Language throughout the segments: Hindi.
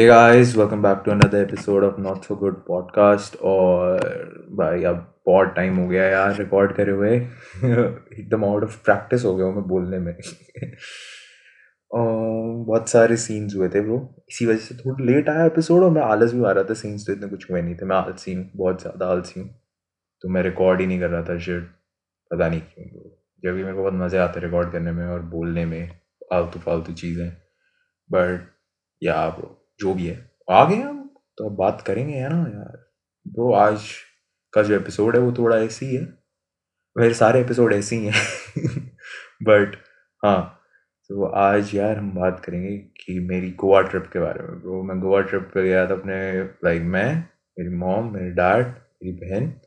Hey guys, welcome back to another episode of Not So Good Podcast. और भाई अब बहुत टाइम हो गया यार रिकॉर्ड करे हुए। एकदम आउट ऑफ़ प्रैक्टिस हो गया हूँ मैं बोलने में। और बहुत सारे सीन्स हुए थे ब्रो इसी वजह से थोड़ा लेट आया एपिसोड और मैं आलस भी आ रहा था सीन्स तो इतने कुछ हुए नहीं थे। मैं आलसी हूँ बहुत ज़्यादा आलसी हूँ। तो मैं रिकॉर्ड ही नहीं कर रहा था शिट पता नहीं क्यों जब भी मेरे को बहुत मज़े आते रिकॉर्ड करने में और बोलने में फालतू फालतू चीज़ें। बट या ब्रो जो भी है। आ गए हम तो अब बात करेंगे, है ना यार। ब्रो आज का जो एपिसोड है वो थोड़ा ऐसी ही। मेरे सारे एपिसोड ऐसे ही। हैं बट हाँ तो आज यार हम बात करेंगे कि मेरी गोवा ट्रिप के बारे में। ब्रो मैं गोवा ट्रिप पे गया था अपने लाइक मैं, मेरी मॉम मेरे डैड मेरी बहन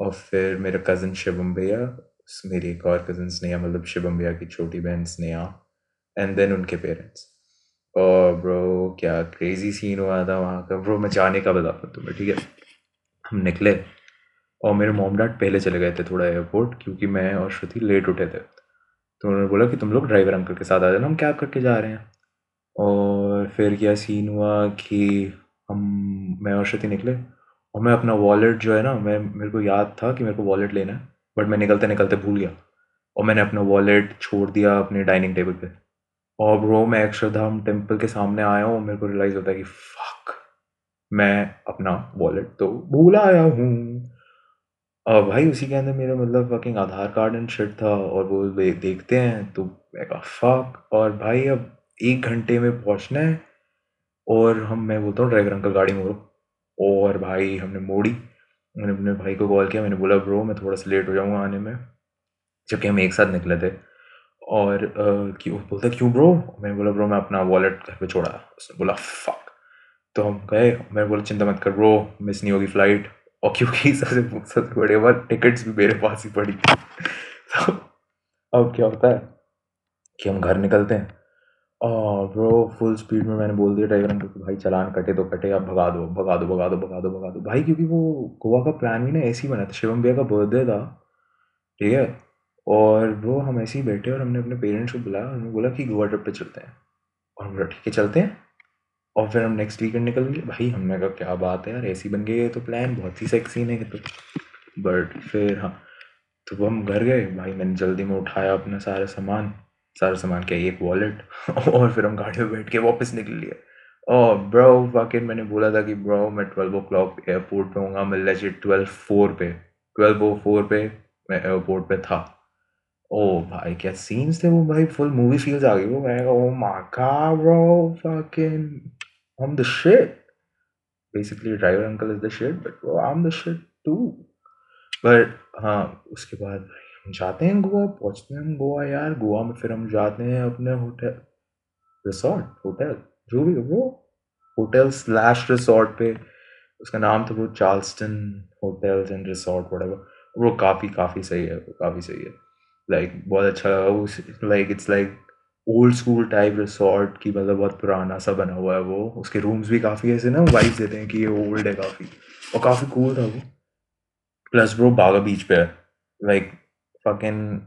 और फिर मेरा कज़न शिवम भैया मेरी एक और कज़न स्नेहा मतलब शिवम भैया की छोटी बहन, स्नेहा एंड देन उनके पेरेंट्स और ब्रो, क्या क्रेजी सीन हुआ था वहाँ का? ब्रो, मैं जाने का बताता हूँ तुम्हें, ठीक है? हम निकले और मेरे मोम डैड पहले चले गए थे थोड़ा एयरपोर्ट क्योंकि मैं और श्रुति लेट उठे थे। तो उन्होंने बोला कि तुम लोग ड्राइवर अंकल के साथ आ जाना, हम कैब करके जा रहे हैं। और फिर क्या सीन हुआ कि हम, मैं और श्रुति निकले और मैं अपना वॉलेट जो है ना, मैं, मेरे को याद था कि मेरे को वॉलेट लेना है बट मैं निकलते निकलते भूल गया और मैंने अपना वॉलेट छोड़ दिया अपने डाइनिंग टेबल पे। और ब्रो मैं अक्षरधाम टेंपल के सामने आया हूँ, मेरे को रियलाइज़ होता है कि फक मैं अपना वॉलेट तो भूल आया हूँ। भाई उसी के अंदर मेरा मतलब fucking Aadhaar card and shit था और वो देखते हैं तो मैं कहा फक और भाई अब एक घंटे में पहुँचना है और हम, मैं बोलता हूँ ड्राइवर अंकल गाड़ी मोड़ो और भाई हमने मोड़ी मैंने अपने भाई को कॉल किया, मैंने बोला ब्रो मैं थोड़ा सा लेट हो जाऊँगा आने में। जबकि हम एक साथ निकले थे। और क्यों बोलता क्यों ब्रो मैं बोला ब्रो मैं अपना वॉलेट घर पे छोड़ा उसने बोला फक तो हम गए मैं बोला, चिंता मत कर ब्रो मिस नहीं होगी फ़्लाइट और क्योंकि सबसे सबसे बड़े बात टिकट्स भी मेरे पास ही पड़ी थी। तो अब क्या होता है कि हम घर निकलते हैं और ब्रो फुल स्पीड में मैंने बोल दिया ड्राइवर अंकल को भाई चलान कटे तो कटे, अब भगा दो भगा दो भगा दो भगा दो भगा दो। भाई क्योंकि वो गोवा का प्लान भी ना ऐसे ही बना था। शिवम भैया का बर्थडे था, ठीक है? और वो हम ऐसे ही बैठे और हमने अपने पेरेंट्स को बुलाया उन्होंने बोला कि गोवा ट्रिप पे चलते हैं। और हम बोला, ठीक है, चलते हैं। और फिर हम नेक्स्ट वीकेंड निकल गए। भाई, हमने कहा, क्या बात है यार, ऐसी बन गई है तो प्लान बहुत ही सेक्सी नहीं तो। बट फिर हाँ तो हम घर गए। भाई, मैंने जल्दी में उठाया अपना सारा सामान। सारा सामान क्या, एक वॉलेट और फिर हम गाड़ी में बैठ के वापस निकल लिए। और ब्रो वाकई मैंने बोला था कि ब्रो मैं ट्वेल्व ओ क्लॉक एयरपोर्ट पे हूँ। मैं लेजिट ट्वेल्व फोर पे। ट्वेल्व ओ फोर पे मैं एयरपोर्ट पे था। ओ भाई, क्या सीन्स थे वो भाई? फुल मूवी फील्स आ गई। वो मैं ओ my god bro fucking the shit basically driver uncle is the shit but bro I am the shit too but हाँ उसके बाद जाते हैं गोवा, पहुँचते हैं हम गोवा यार। गोवा में फिर हम जाते हैं अपने होटल रिसोर्ट होटल जो भी वो होटल स्लैश रिसोर्ट पे, उसका नाम था वो चार्ल्सटन होटल्स एंड रिसोर्ट वो काफ़ी काफ़ी सही है वो काफ़ी सही है। लाइक बहुत अच्छा उस like it's like old school type resort की मतलब बहुत पुराना सा बना हुआ है वो। उसके रूम्स भी काफ़ी ऐसे ना वाइफ देते हैं कि ये ओल्ड है काफ़ी। और काफ़ी कूल था वो। प्लस ब्रो बागा बीच पे है। Like fucking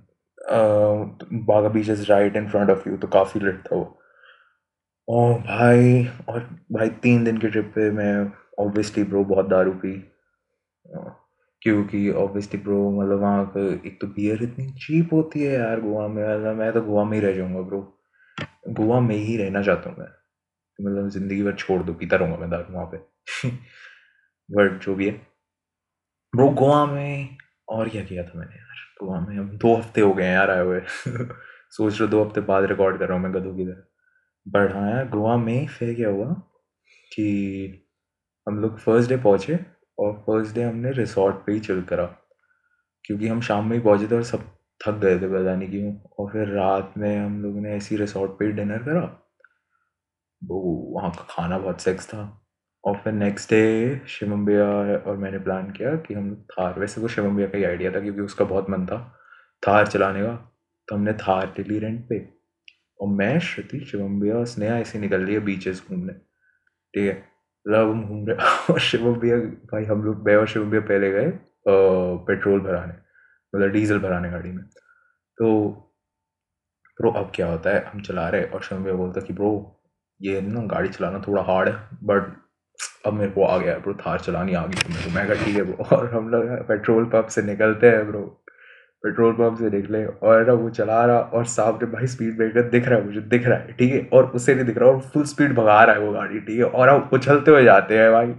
Baga beach is right in front of you तो काफ़ी लिट था वो। ओ भाई, और भाई तीन दिन के ट्रिप पे मैं ऑब्वियसली ब्रो बहुत दारू पी। क्योंकि ऑब्वियसली ब्रो मतलब वहाँ का एक तो बियर इतनी चीप होती है यार गोवा में मतलब मैं तो गोवा में ही रह जाऊँगा ब्रो गोवा में ही रहना चाहता हूँ मैं। मतलब ज़िंदगी भर छोड़ दो, पीता रहूँगा मैं दारू वहाँ पे। बट जो भी है। ब्रो गोवा में और क्या किया था मैंने यार? गोवा में अब दो हफ़्ते हो गए हैं यार आए हुए। सोच रहे दो हफ़्ते बाद रिकॉर्ड कर रहा हूँ मैं गधों की तरह। बट हाँ यार, गोवा में फिर क्या हुआ कि हम लोग फ़र्स्ट डे पहुँचे। और फ़र्स्ट डे हमने रिसोर्ट पे ही चिल करा। क्योंकि हम शाम में ही पहुँचे थे और सब थक गए थे पता नहीं क्यों। और फिर रात में हम लोगों ने ऐसी रिसोर्ट पे ही डिनर करा। वो वहाँ का खाना बहुत सेक्स था। और फिर नेक्स्ट डे शिवम भैया और मैंने प्लान किया कि हम थार, वैसे वो शिवम भैया का ही आइडिया था क्योंकि उसका बहुत मन था थार चलाने का। तो हमने थार ले ली रेंट पे। और मैं, श्रुति, शिवम भैया और स्नेहा ऐसे निकल लिए बीचेस घूमने। ठीक है? हम घूम रहे और शिवम भैया भाई हम लोग, मैं और शिवम भैया पहले गए पेट्रोल भराने मतलब डीजल भराने गाड़ी में। तो ब्रो अब क्या होता है? हम चला रहे और शिवम भैया बोलता कि ब्रो ये ना गाड़ी चलाना थोड़ा हार्ड है बट अब मेरे को आ गया ब्रो थार चलानी आ गई मेरे को। मैं ठीक है ब्रो और हम लोग पेट्रोल पंप से निकलते हैं ब्रो पेट्रोल पंप से निकले और ना वो चला रहा और सामने भाई स्पीड ब्रेकर दिख रहा है, मुझे दिख रहा है, ठीक है? और उससे नहीं दिख रहा और फुल स्पीड भगा रहा है वो गाड़ी, ठीक है? और हम उछलते हुए जाते हैं भाई।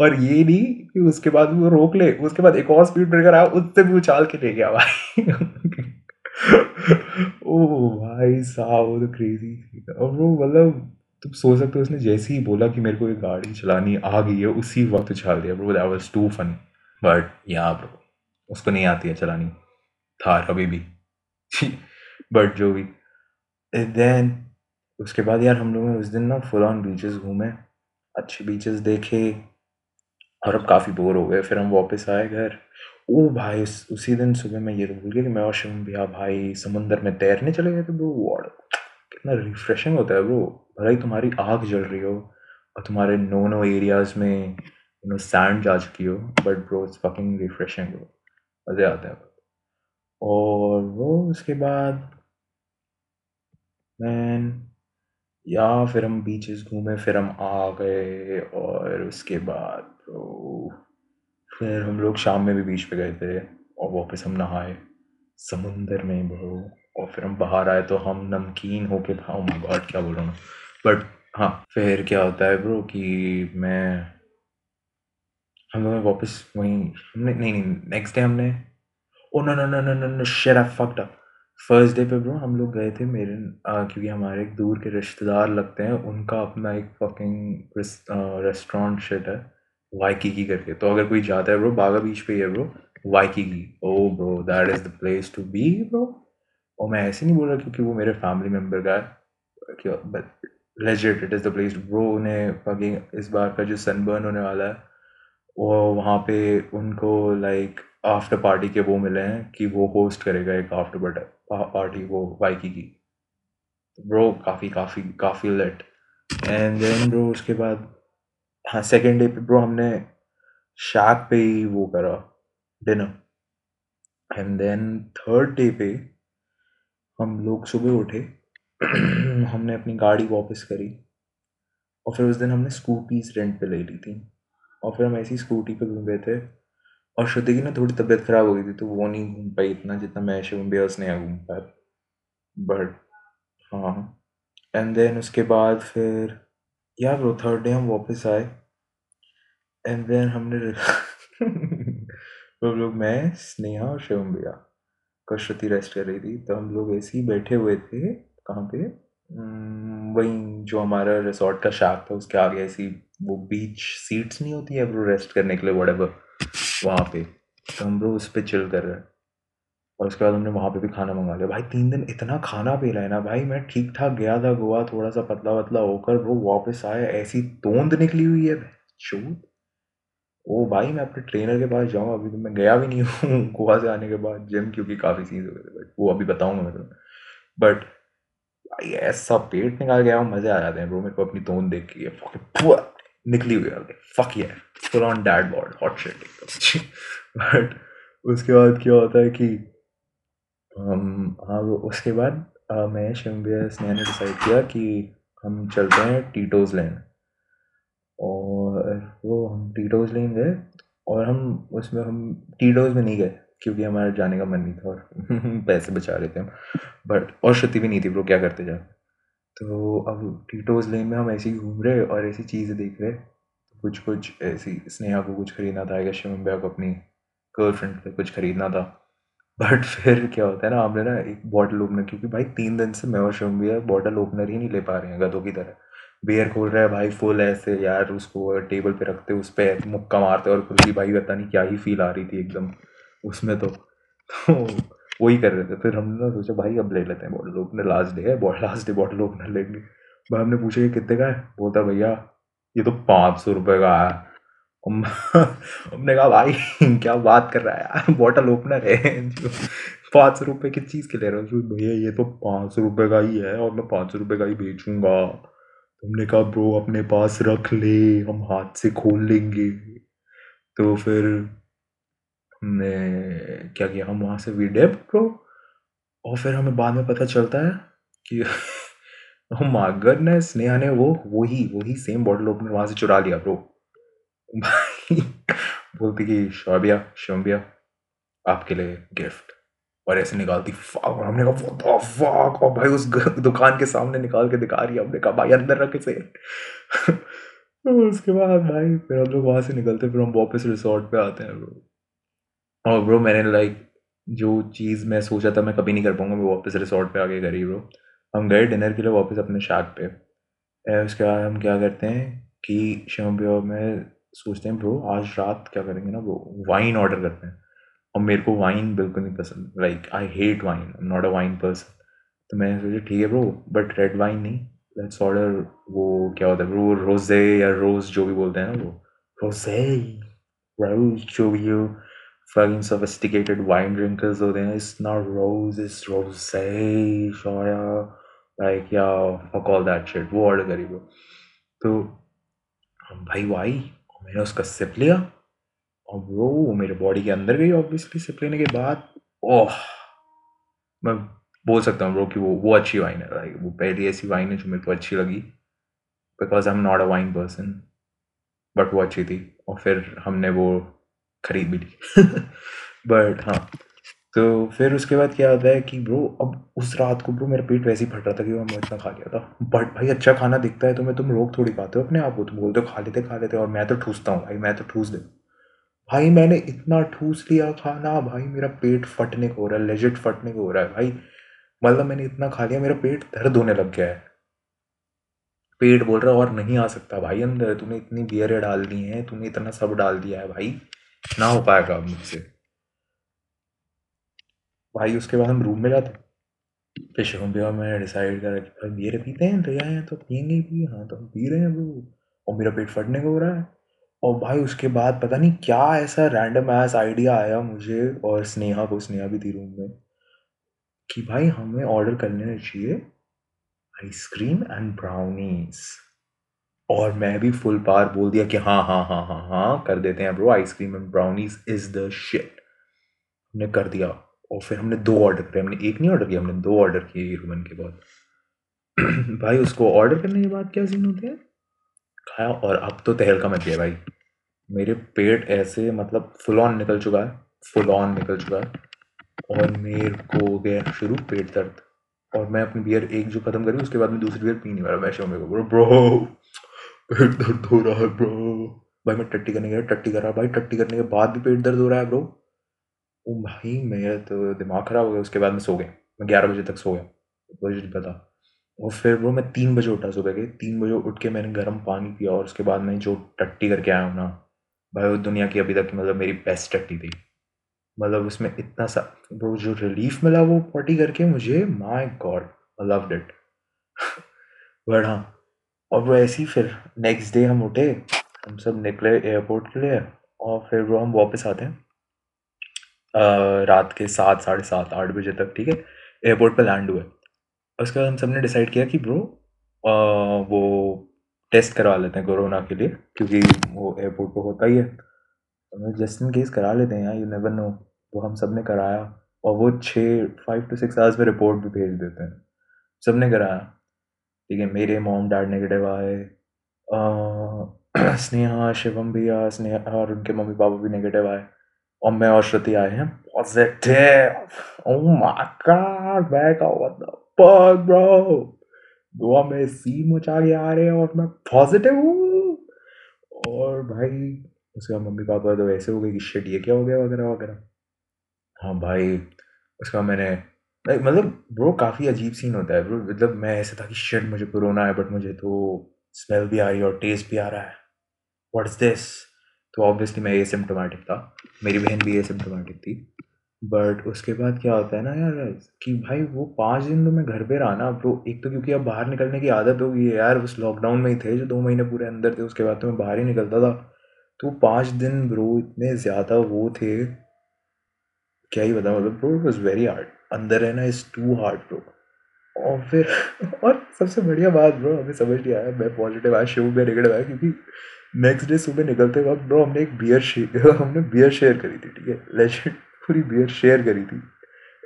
और ये नहीं कि उसके बाद वो रोक ले, उसके बाद एक और स्पीड ब्रेकर आया, उससे भी उछाल के ले गया भाई। ओ भाई साहब तो क्रेजी और वो मतलब तुम सोच सकते हो, उसने जैसे ही बोला कि मेरे को एक गाड़ी चलानी आ गई है, उसी वक्त उछाल दिया bro that was too funny but यहाँ ब्रो उसको नहीं आती है चलानी। थार अभी भी। बट जो भी। देन उसके बाद यार हम लोगों ने उस दिन ना फुल ऑन बीचेस घूमे अच्छे बीचेस देखे और अब काफ़ी बोर हो गए। फिर हम वापस आए घर। ओ भाई उस, उसी दिन सुबह मैं ये तो भूल गया कि मैं और शिवम भैया भाई समुंदर में तैरने चले गए थे ब्रो वॉड कितना रिफ्रेशिंग होता है ब्रो ही तुम्हारी आग जल रही हो और तुम्हारे नो नो एरियाज़ में यू नो सैंड जा चुकी हो। But bro it's fucking refreshing bro मज़े आते हैं और वो उसके बाद मैन या फिर हम बीचेस घूमे, फिर हम आ गए और उसके बाद तो फिर हम लोग शाम में भी बीच पे गए थे और वापस हम नहाए समुंदर में ब्रो और फिर हम बाहर आए तो हम नमकीन होके भाओ माय गॉड क्या बोल रहा हूँ बट हाँ फिर क्या होता है ब्रो कि मैं, हम लोग वापस वहीं, हमने, नहीं नहीं नेक्स्ट डे हमने ओ no no no no no no shit I fucked up first day पे ब्रो हम लोग गए थे मेरे क्योंकि हमारे एक दूर के रिश्तेदार लगते हैं, उनका अपना एक फकिंग रेस्टोरेंट शेट है वाइकी की करके। तो अगर कोई जाता है ब्रो बागा बीच पे ही है ब्रो वाइकी की ओ bro that is the place to be bro और मैं ऐसे नहीं बोल रहा क्योंकि वो मेरे फैमिली मेंबर का है but legit it is the place bro उन्हें फकिंग इस बार का जो सनबर्न होने वाला है, वो वहाँ पे उनको लाइक आफ्टर पार्टी के वो मिले हैं कि वो होस्ट करेगा एक आफ्टर बट पार्टी वो वाइकी की। ब्रो काफ़ी काफ़ी काफ़ी लेट एंड देन ब्रो उसके बाद हाँ सेकेंड डे पे ब्रो हमने शैक पे ही वो करा dinner and then third day पे हम लोग सुबह उठे, हमने अपनी गाड़ी वापस करी, और फिर उस दिन हमने स्कूटीज रेंट पे ले ली थी। और फिर हम ऐसी स्कूटी पे घूम रहे थे और श्रुति की ना थोड़ी तबीयत ख़राब हो गई थी तो वो नहीं घूम पाई इतना जितना मैं शिवम भैया उसने घूम पाया बट हाँ। एंड देन उसके बाद फिर, यार ब्रो थर्ड डे हम वापस आए। एंड देन हमने तो लोग, मैं, स्नेहा और शिवम भैया कश्रुति रेस्ट कर रही थी तो हम लोग ऐसे ही बैठे हुए थे, कहाँ पे? वहीं जो हमारा रिसोर्ट का शैक था, उसके आगे ऐसी वो बीच सीट्स नहीं होती है ब्रो रेस्ट करने के लिए वट वहाँ पे। तो हम लोग उस पर चिल कर रहे हैं। और उसके बाद हमने वहाँ पे भी खाना मंगा लिया। भाई, तीन दिन इतना खाना पी रहा है ना भाई। मैं ठीक ठाक गया था गोवा थोड़ा सा पतला वतला होकर वो वापस आया। ऐसी तोंद निकली हुई है। चूत ओ भाई, मैं अपने ट्रेनर के पास जाऊँ। अभी तो मैं गया भी नहीं हूँ गोवा से आने के बाद जिम क्योंकि काफ़ी चीज़ हो गए बट वो अभी बताऊँगा मैं तुम्हें। बट भाई, ऐसा पेट निकाल गया मज़े आ जाते हैं ब्रो मेरे को अपनी तोंद देख के निकली हुई है फक ये full on dad bod hot shit but उसके बाद क्या होता है कि हाँ वो उसके बाद मैं शिवम स्नेहा ने डिसाइड किया कि हम चलते हैं टीटोज लेन और वो हम टीटोज लेन गए और हम उसमें हम टीटोज में नहीं गए क्योंकि हमारा जाने का मन नहीं था और पैसे बचा रहे थे हम बट और श्रुति भी नहीं थी ब्रो क्या करते जा तो अब टीटोज लेन में हम ऐसे ही घूम रहे और ऐसी चीज़ें देख रहे। कुछ कुछ ऐसी स्नेहा को कुछ खरीदना था। या शिवम भैया को अपनी गर्लफ्रेंड को कुछ खरीदना था। बट फिर क्या होता है ना हमने ना एक बॉटल ओपनर क्योंकि भाई तीन दिन से मैं और शिवम भैया बॉटल ओपनर ही नहीं ले पा रहे हैं गधों की तरह। बियर खोल रहा है भाई फुल ऐसे यार उसको टेबल पे रखते उस पर मुक्का मारते और खुद भी भाई पता नहीं क्या ही फील आ रही थी एकदम। उसमें तो, तो वही कर रहे थे। फिर हमने ना सोचा, भाई, अब ले लेते हैं बॉटल ओपनर लास्ट डे है लास्ट डे बॉटल ओपनर लेंगे। भाई, हमने पूछा, ये कितने का है? बोलता भैया, ये तो पाँच सौ रुपये का है। हमने कहा, भाई, क्या बात कर रहा है यार बॉटल ओपनर है। पाँच सौ रुपये की चीज़ के ले रहा। हूँ भैया, ये तो पाँच सौ रुपये का ही है और मैं पाँच सौ रुपये का ही बेचूँगा। तुमने कहा, ब्रो, अपने पास रख ले, हम हाथ से खोल लेंगे। तो फिर हमने क्या किया हम वहाँ से वीडियो ब्रो और फिर हमें बाद में पता चलता है कि मागर ने स्नेहा ने वो, वही वही सेम बॉटल ओपनर वहाँ से चुरा लिया ब्रो भाई, बोलती कि शौबिया शोबिया आपके लिए गिफ्ट और ऐसे निकालती फाक और हमने कहा फाक और भाई, उस दुकान के सामने निकाल के दिखा रही हमने कहा, भाई, अंदर रख से उसके बाद भाई, फिर हम लोग वहाँ से निकलते, फिर हम वापस रिसोर्ट पे आते हैं और ब्रो मैंने लाइक जो चीज़ मैं सोचा था मैं कभी नहीं कर पाऊँगा, मैं वापस रिसोर्ट पे आके करी ब्रो हम गए डिनर के लिए वापस अपने शाक पे। उसके बाद हम क्या करते हैं कि शाम में सोचते हैं ब्रो आज रात क्या करेंगे ना ब्रो वाइन ऑर्डर करते हैं। और मेरे को वाइन बिल्कुल नहीं पसंद। Like I hate wine I am not a wine person तो मैंने सोचा, ठीक है ब्रो बट रेड वाइन नहीं। लेट्स ऑर्डर वो क्या होता है ब्रो रोज़े या रोज जो भी बोलते हैं ना वो। रोज़े रोज जो भी हो। Fucking sophisticated wine drinkers होते हैं it's not rose, it's rosé शोया like, yeah, fuck all that shit. वो ऑर्डर करी ब्रो तो भाई वाई मैंने उसका सिप लिया, और ब्रो वो मेरे बॉडी के अंदर गई ऑब्वियसली सिप लेने के बाद, ओह, मैं बोल सकता हूँ ब्रो कि वो वो अच्छी वाइन है लाइक वो पहली ऐसी वाइन है जो मेरे को अच्छी लगी because I am not a wine person but वो अच्छी थी, और फिर हमने वो खरीद भी ली। बट हाँ तो फिर उसके बाद क्या होता है कि ब्रो अब उस रात को ब्रो मेरा पेट वैसे ही फट रहा था कि मैं इतना खा गया था। बट भाई अच्छा खाना दिखता है तो मैं तुम रोक थोड़ी पाते हो अपने आप को। तुम बोलते हो खा लेते खा लेते, और मैं तो ठूसता हूँ भाई, मैं तो ठूस दे। भाई मैंने इतना ठूस लिया खाना, भाई मेरा पेट फटने को हो रहा है लेजिट फटने को हो रहा है भाई। मतलब मैंने इतना खा लिया, मेरा पेट दर्द होने लग गया है। पेट बोल रहा और नहीं आ सकता भाई अंदर, तूने इतनी बियरें डाल दी हैं, तूने इतना सब डाल दिया है भाई। ना हो पाएगा मुझसे। भाई, उसके बाद हम रूम में जाते फिर शुभम भैया डिसाइड करा कि भाई बियर पीते हैं तो यहाँ तो पियेंगे ही पिए। हाँ तो हम पी रहे हैं वो। और मेरा पेट फटने को हो रहा है। और भाई, उसके बाद पता नहीं क्या ऐसा रैंडम एस आइडिया आया मुझे और स्नेहा को, स्नेहा भी थी रूम में, कि भाई, हमें ऑर्डर करने चाहिए आइसक्रीम एंड ब्राउनीज और मैं भी फुल पार बोल दिया कि हाँ हाँ हाँ हाँ हाँ कर देते हैं bro ice cream and brownies is the shit हमने कर दिया और फिर हमने दो ऑर्डर करे, हमने एक नहीं ऑर्डर किया, हमने दो ऑर्डर किए ह्यूमन के बाद। भाई, उसको ऑर्डर करने के बाद क्या सीन होते हैं? खाया और अब तो तहलका मच गया भाई। मेरे पेट ऐसे मतलब फुल ऑन निकल चुका है फुल ऑन निकल चुका है और मेरे को गया शुरू पेट दर्द। और मैं अपनी बियर एक जो खत्म करी, उसके बाद में दूसरी बियर पी नहीं वाला मैं शो में ब्रो ब्रो पेट दर्द हो रहा है ब्रो भाई मैं टट्टी करने गया टट्टी कर रहा भाई टट्टी करने के बाद भी पेट दर्द हो रहा है ब्रो ओ भाई, मेरा तो दिमाग खराब हो गया, उसके बाद मैं सो गया। मैं ग्यारह बजे तक सो गया। मुझे पता। और फिर वो मैं तीन बजे उठा सुबह के। तीन बजे उठ के मैंने गर्म पानी पिया और उसके बाद मैं जो टट्टी करके आया हूँ ना, भाई, वो दुनिया की अभी तक मतलब मेरी बेस्ट टट्टी थी। मतलब उसमें इतना सा वो जो रिलीफ मिला वो पॉटी करके मुझे my god I loved it but हाँ और वो ऐसे ही फिर नेक्स्ट डे हम उठे हम सब निकले एयरपोर्ट के लिए और फिर वो हम वापस आते हैं रात के सात साढ़े सात आठ बजे तक ठीक है? एयरपोर्ट पर लैंड हुए। उसके बाद हम सबने डिसाइड किया कि ब्रो आ, वो टेस्ट करवा लेते हैं कोरोना के लिए क्योंकि वो एयरपोर्ट पर होता ही है। तो जस्ट इन केस करा लेते हैं यार यू नेवर नो वो हम सबने कराया और वो छः फाइव टू सिक्स आवर्स में रिपोर्ट भी भेज देते हैं। सबने कराया। ठीक है, मेरे मॉम डैड नेगेटिव आए। स्नेहा, शिवम भी आया स्नेहा और उनके मम्मी पापा भी नेगेटिव आए। और मैं और श्रुति आए हैं पॉजिटिव ओह माय गॉड मैं का व्हाट द फक ब्रो में सीन मचा के आ रहे हैं और मैं पॉजिटिव हूँ। और भाई, उसका मम्मी पापा तो ऐसे हो गए कि शिट ये क्या हो गया, वगैरह वगैरह। हाँ भाई, उसका मैंने मतलब ब्रो काफ़ी अजीब सीन होता है ब्रो मतलब मैं ऐसे था कि शिट मुझे कोरोना है बट मुझे तो स्मेल भी आ रही है और टेस्ट भी आ रहा है. व्हाट इज़ दिस तो ऑब्वियसली मैं एसिम्टोमेटिक था. मेरी बहन भी एसिम्टोमेटिक थी. बट उसके बाद क्या होता है ना यार, कि भाई, वो पाँच दिन तो मैं घर पे रहा ना ब्रो एक तो क्योंकि अब बाहर निकलने की आदत हो गई है यार, उस लॉकडाउन में ही थे जो दो महीने पूरे अंदर थे, उसके बाद तो मैं बाहर ही निकलता था. तो पाँच दिन ब्रो इतने ज़्यादा वो थे. क्या ही बताऊँ मतलब bro it was very hard अंदर रहना इज़ टू हार्ड ब्रो और फिर, और सबसे बढ़िया बात ब्रो हमें समझ नहीं आया, मैं पॉजिटिव आया, शिव में नेगेटिव आया, क्योंकि नेक्स्ट डे सुबह निकलते वक्त ब्रो हमने एक बियर शेयर हमने बियर शेयर करी थी, ठीक है? लेजेंड पूरी बियर शेयर करी थी।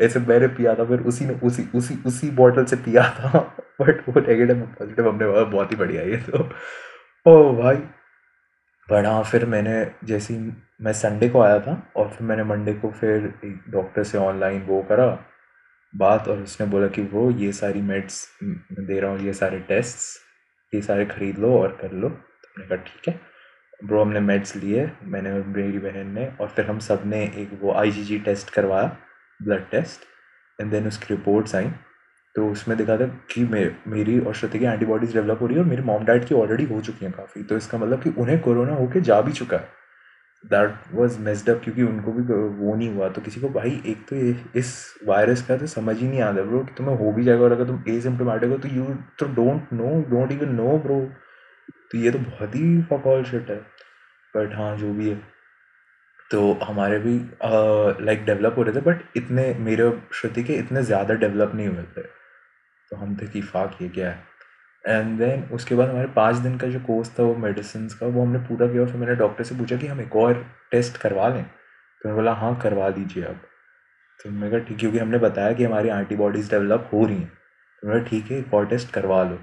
ऐसे मैंने पिया था, फिर उसी ने, उसी उसी उसी बॉटल से पिया था बट वो नेगेटिव पॉजिटिव हमने बहुत ही बढ़िया ये तो। ओ भाई। बट हाँ फिर मैंने जैसे मैं संडे को आया था, और फिर मैंने मंडे को फिर एक डॉक्टर से ऑनलाइन वो करा बात और उसने बोला कि वो ये सारी मेड्स दे रहा हूँ, ये सारे टेस्ट्स ये सारे ख़रीद लो और कर लो। तो मैंने कहा, ठीक है। ब्रो, हमने मेड्स लिए, मैंने और मेरी बहन ने और फिर हम सबने एक वो आईजीजी टेस्ट करवाया ब्लड टेस्ट एंड देन उसकी रिपोर्ट्स आई। तो उसमें दिखा था कि मे, मेरी और श्रुति की एंटीबॉडीज़ डेवलप हो रही है और मेरी मॉम डैड की ऑलरेडी हो चुकी हैं काफ़ी। तो इसका मतलब कि उन्हें कोरोना होके जा भी चुका है। दैट वॉज़ मेस्ड अप क्योंकि उनको भी वो नहीं हुआ। तो किसी को, भाई, एक तो इस वायरस का तो समझ ही नहीं आता ब्रो कि तुम्हें हो भी जाएगा और अगर तुम एसिम्टोमेटिक हो तो यू तो don't know don't even know bro तो ये तो बहुत ही फकॉल शिट है। बट हाँ जो भी है। तो हमारे भी लाइक डेवलप हो रहे थे बट इतने, मेरे श्रुति के इतने ज़्यादा डेवलप नहीं हुए थे। तो हम थे कि फाक ये क्या है? एंड देन उसके बाद हमारे पाँच दिन का जो कोर्स था, वो मेडिसिन का, वो हमने पूरा किया फिर मैंने डॉक्टर से पूछा कि हम एक और टेस्ट करवा लें। तो मैंने बोला हाँ करवा दीजिए अब। तो मैं कहा, ठीक क्योंकि हमने बताया कि हमारी एंटीबॉडीज़ डेवलप हो रही हैं। तो मैं ठीक है, एक और टेस्ट करवा लो।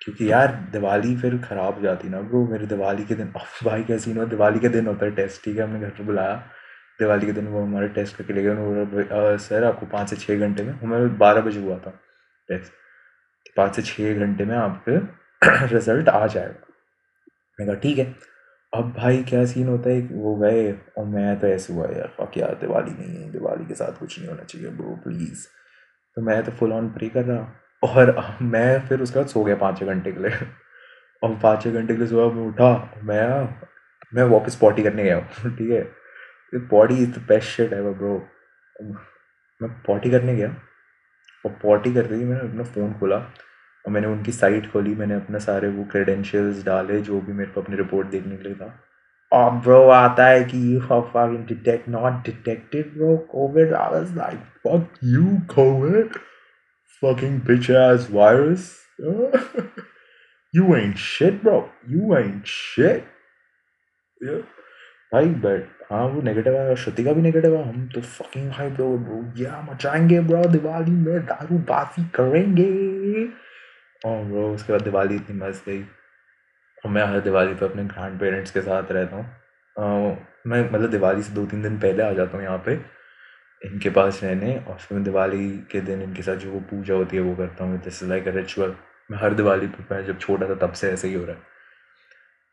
क्योंकि यार, दिवाली फिर ख़राब हो जाती ना ब्रो मेरे दिवाली के दिन भाई कैसी हो दिवाली के दिन होता है टेस्ट ठीक है? हमने घर पर बुलाया। दिवाली के दिन वो हमारे टेस्ट करके ले गए। सर, आपको पाँच से छः घंटे में, हमें बारह बजे हुआ था टेस्ट पाँच से छः घंटे में आपके रिज़ल्ट आ जाएगा। मैंने कहा, ठीक है। अब भाई क्या सीन होता है? वो गए, और मैं तो ऐसे हुआ यार फक यार दिवाली नहीं है, दिवाली के साथ कुछ नहीं होना चाहिए ब्रो प्लीज़ तो मैं तो फुल ऑन प्रे कर रहा और मैं फिर उसके बाद सो गया पाँच छः घंटे के लिए। और पाँच छः घंटे के लिए सुबह मैं उठा, मैं मैं वापस पॉटी करने गया हूँ। ठीक है? Potty is the best shit है ब्रो मैं पॉटी करने गया। और पॉटी करते ही मैंने अपना फ़ोन खोला। और मैंने उनकी साइट खोली, मैंने अपना सारे वो क्रेडेंशियल्स डाले, जो भी मेरे को अपनी रिपोर्ट देखने के लिए था। और ब्रो आता है कि you have fucking detect not detected bro covid I was like fuck you covid bitch ass virus. You ain't shit, bro. You ain't shit. Yeah. भाई बट हाँ वो नेगेटिव है श्रुति का भी नेगेटिव है हम तो फकिंग हाई ब्रो ब्रो या मचाएँगे ब्रो दिवाली में दारू बाजी करेंगे। और ब्रो उसके बाद दिवाली इतनी मस्त गई। और मैं हर दिवाली पर अपने ग्रैंड पेरेंट्स के साथ रहता हूँ। मैं मतलब दिवाली से दो तीन दिन पहले आ जाता हूँ यहाँ पे, इनके पास रहने और फिर मैं दिवाली के दिन इनके साथ जो वो पूजा होती है वो करता हूँ। This is like a ritual मैं हर दिवाली पर मैं जब छोटा था तब से ऐसे ही हो रहा है।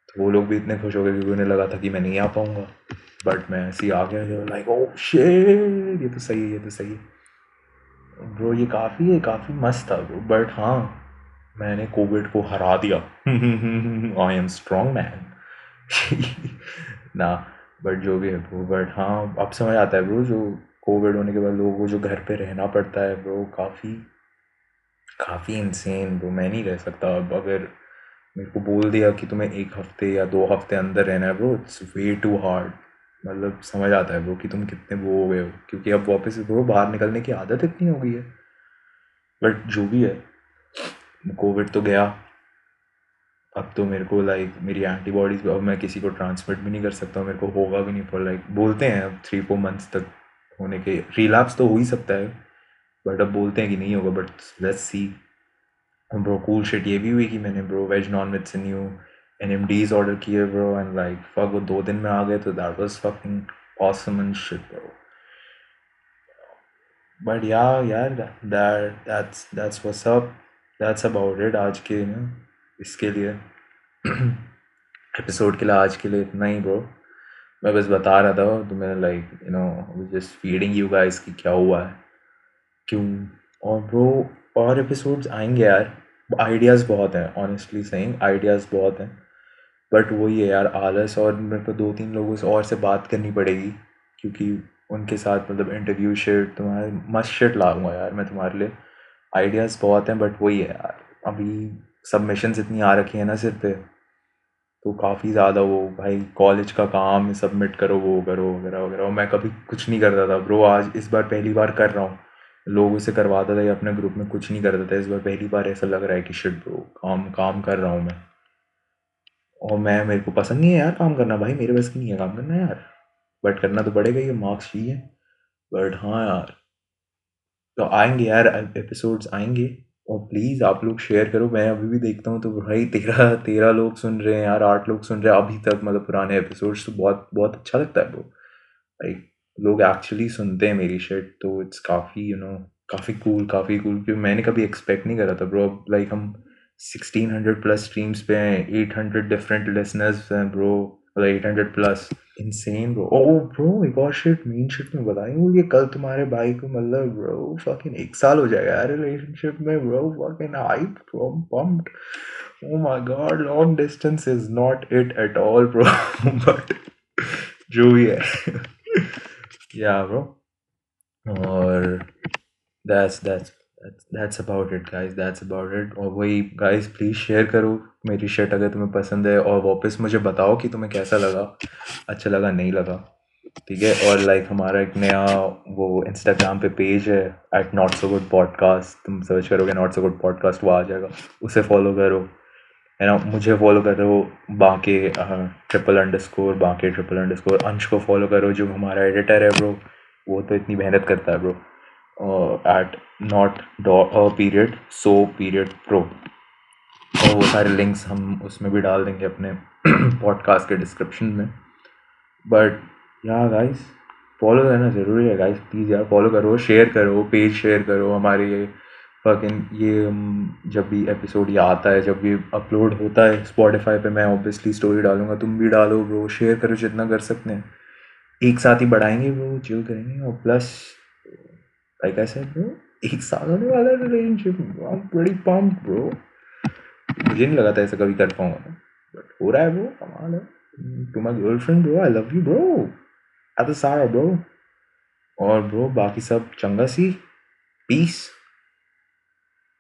तो वो लोग भी इतने खुश हो गए क्योंकि उन्हें लगा था कि मैं नहीं आ पाऊँगा। बट मैं ऐसे ही आ गया लाइक ओ शेर ये तो सही है, ये तो सही है। ब्रो, ये काफ़ी है, काफ़ी मस्त था ब्रो। बट हाँ मैंने कोविड को हरा दिया। आई एम स्ट्रॉन्ग मैन ना बट जो भी है ब्रो बट हाँ अब समझ आता है ब्रो जो कोविड होने के बाद लोगों को जो घर पे रहना पड़ता है ब्रो काफ़ी काफ़ी इंसेन ब्रो मैं नहीं रह सकता। अब अगर मेरे को बोल दिया कि तुम्हें एक हफ़्ते या दो हफ़्ते अंदर रहना है bro it's way too hard मतलब समझ आता है ब्रो कि तुम कितने वो हो गए हो। क्योंकि अब वापस ब्रो बाहर निकलने की आदत इतनी हो गई है। बट जो भी है कोविड तो गया। अब तो मेरे को लाइक मेरी एंटीबॉडीज अब मैं किसी को ट्रांसमिट भी नहीं कर सकता मेरे को होगा भी नहीं फॉर लाइक बोलते हैं अब थ्री फोर मंथ्स तक होने के। रिलैप्स तो हो ही सकता है बट अब बोलते हैं कि नहीं होगा but let's see bro cool shit ये भी हुई कि मैंने ब्रो वेज नॉन वेज से new N M Ds order किए ब्रो एंड लाइक फक वो दो दिन में आ गए तो that was fucking awesome and shit, bro but yeah yeah that, that's that's what's up that's about it आज के ना इसके लिए। एपिसोड के लिए आज के लिए इतना ही ब्रो मैं बस बता रहा था तो मैंने like you know just feeding you guys कि क्या हुआ है। क्यों? और ब्रो और एपिसोड्स आएँगे यार। आइडियाज़ बहुत हैं ऑनेस्टली सेइंग आइडियाज़ बहुत हैं। बट वही है यार, आलस और मेरे को दो तीन लोगों से और से बात करनी पड़ेगी। क्योंकि उनके साथ मतलब इंटरव्यू शिट तुम्हारे, मस्त शिट लाऊँगा यार मैं तुम्हारे लिए। आइडियाज़ बहुत हैं बट वही है यार। अभी सबमिशंस इतनी आ रखी है ना सिर पे तो काफ़ी ज़्यादा वो भाई कॉलेज का काम सबमिट करो, वो करो, वगैरह वगैरह। मैं कभी कुछ नहीं करता था। ब्रो आज इस बार पहली बार कर रहा हूँ। लोगों से करवाता था या अपने ग्रुप में कुछ नहीं करता था। इस बार पहली बार ऐसा लग रहा है कि शिट ब्रो काम काम कर रहा हूँ मैं। और मैं, मेरे को पसंद नहीं है यार काम करना। भाई, मेरे बस की नहीं है काम करना यार। बट करना तो पड़ेगा ये मार्क्स चाहिए। बट हाँ यार तो आएँगे यार एपिसोड्स आएँगे। और प्लीज़ आप लोग शेयर करो। मैं अभी भी देखता हूँ तो भाई तेरह तेरह लोग सुन रहे हैं यार, आठ लोग सुन रहे हैं। अभी तक मतलब पुराने एपिसोड्स तो बहुत बहुत अच्छा लगता है ब्रो लाइक लोग एक्चुअली सुनते हैं मेरी शर्ट तो इट्स काफ़ी यू नो काफ़ी कूल काफ़ी कूल क्योंकि मैंने कभी एक्सपेक्ट नहीं करा था ब्रो अब लाइक हम सिक्सटीन हंड्रेड प्लस स्ट्रीम्स पे हैं एट हंड्रेड डिफरेंट लिसनर्स हैं bro eight hundred plus insane bro oh bro एक और शिट मेन शिट में बताएँगे ये कल तुम्हारे भाई को मतलब ब्रो फकिंग एक साल हो जाएगा यार रिलेशनशिप में bro fucking hype bro pumped oh my god, long distance is not it at all, bro. But जो भी है. Yeah, bro. और that's that's that's about it guys. That's about it. और वही, guys प्लीज़ शेयर करो मेरी शर्ट अगर तुम्हें पसंद है और वापस मुझे बताओ कि तुम्हें कैसा लगा। अच्छा लगा, नहीं लगा। ठीक है? और लाइक हमारा एक नया वो इंस्टाग्राम पे पेज है at not so good podcast तुम सर्च करोगे नॉट सो गुड पॉडकास्ट वो आ जाएगा। उसे फॉलो करो। है ना? मुझे फॉलो करो बाकी ट्रिपल अंडर स्कोर बाकी ट्रिपल अंडर स्कोर अंश को फॉलो करो जो हमारा एडिटर है ब्रो वो तो इतनी मेहनत करता है bro at dot period so period pro और वो सारे लिंक्स हम उसमें भी डाल देंगे अपने पॉडकास्ट के डिस्क्रिप्शन में। बट या गाइस फॉलो करना ज़रूरी है गाइस प्लीज़ यार फॉलो करो शेयर करो पेज शेयर करो, हमारे ये फकिंग ये जब भी एपिसोड ये आता है जब भी अपलोड होता है स्पॉटिफाई पे मैं ऑब्वियसली स्टोरी डालूँगा, तुम भी डालो ब्रो शेयर करो जितना कर सकते हैं। एक साथ ही बढ़ाएँगे वो चिल करेंगे, और plus like I said bro एक साल होने वाला है relationship I am pretty pumped bro मुझे नहीं लगा था ऐसा कभी कर पाऊँगा। बट हो रहा है ब्रो कमाल है to my girlfriend bro I love you bro आता द सारा ब्रो और ब्रो बाकी सब चंगा सी. पीस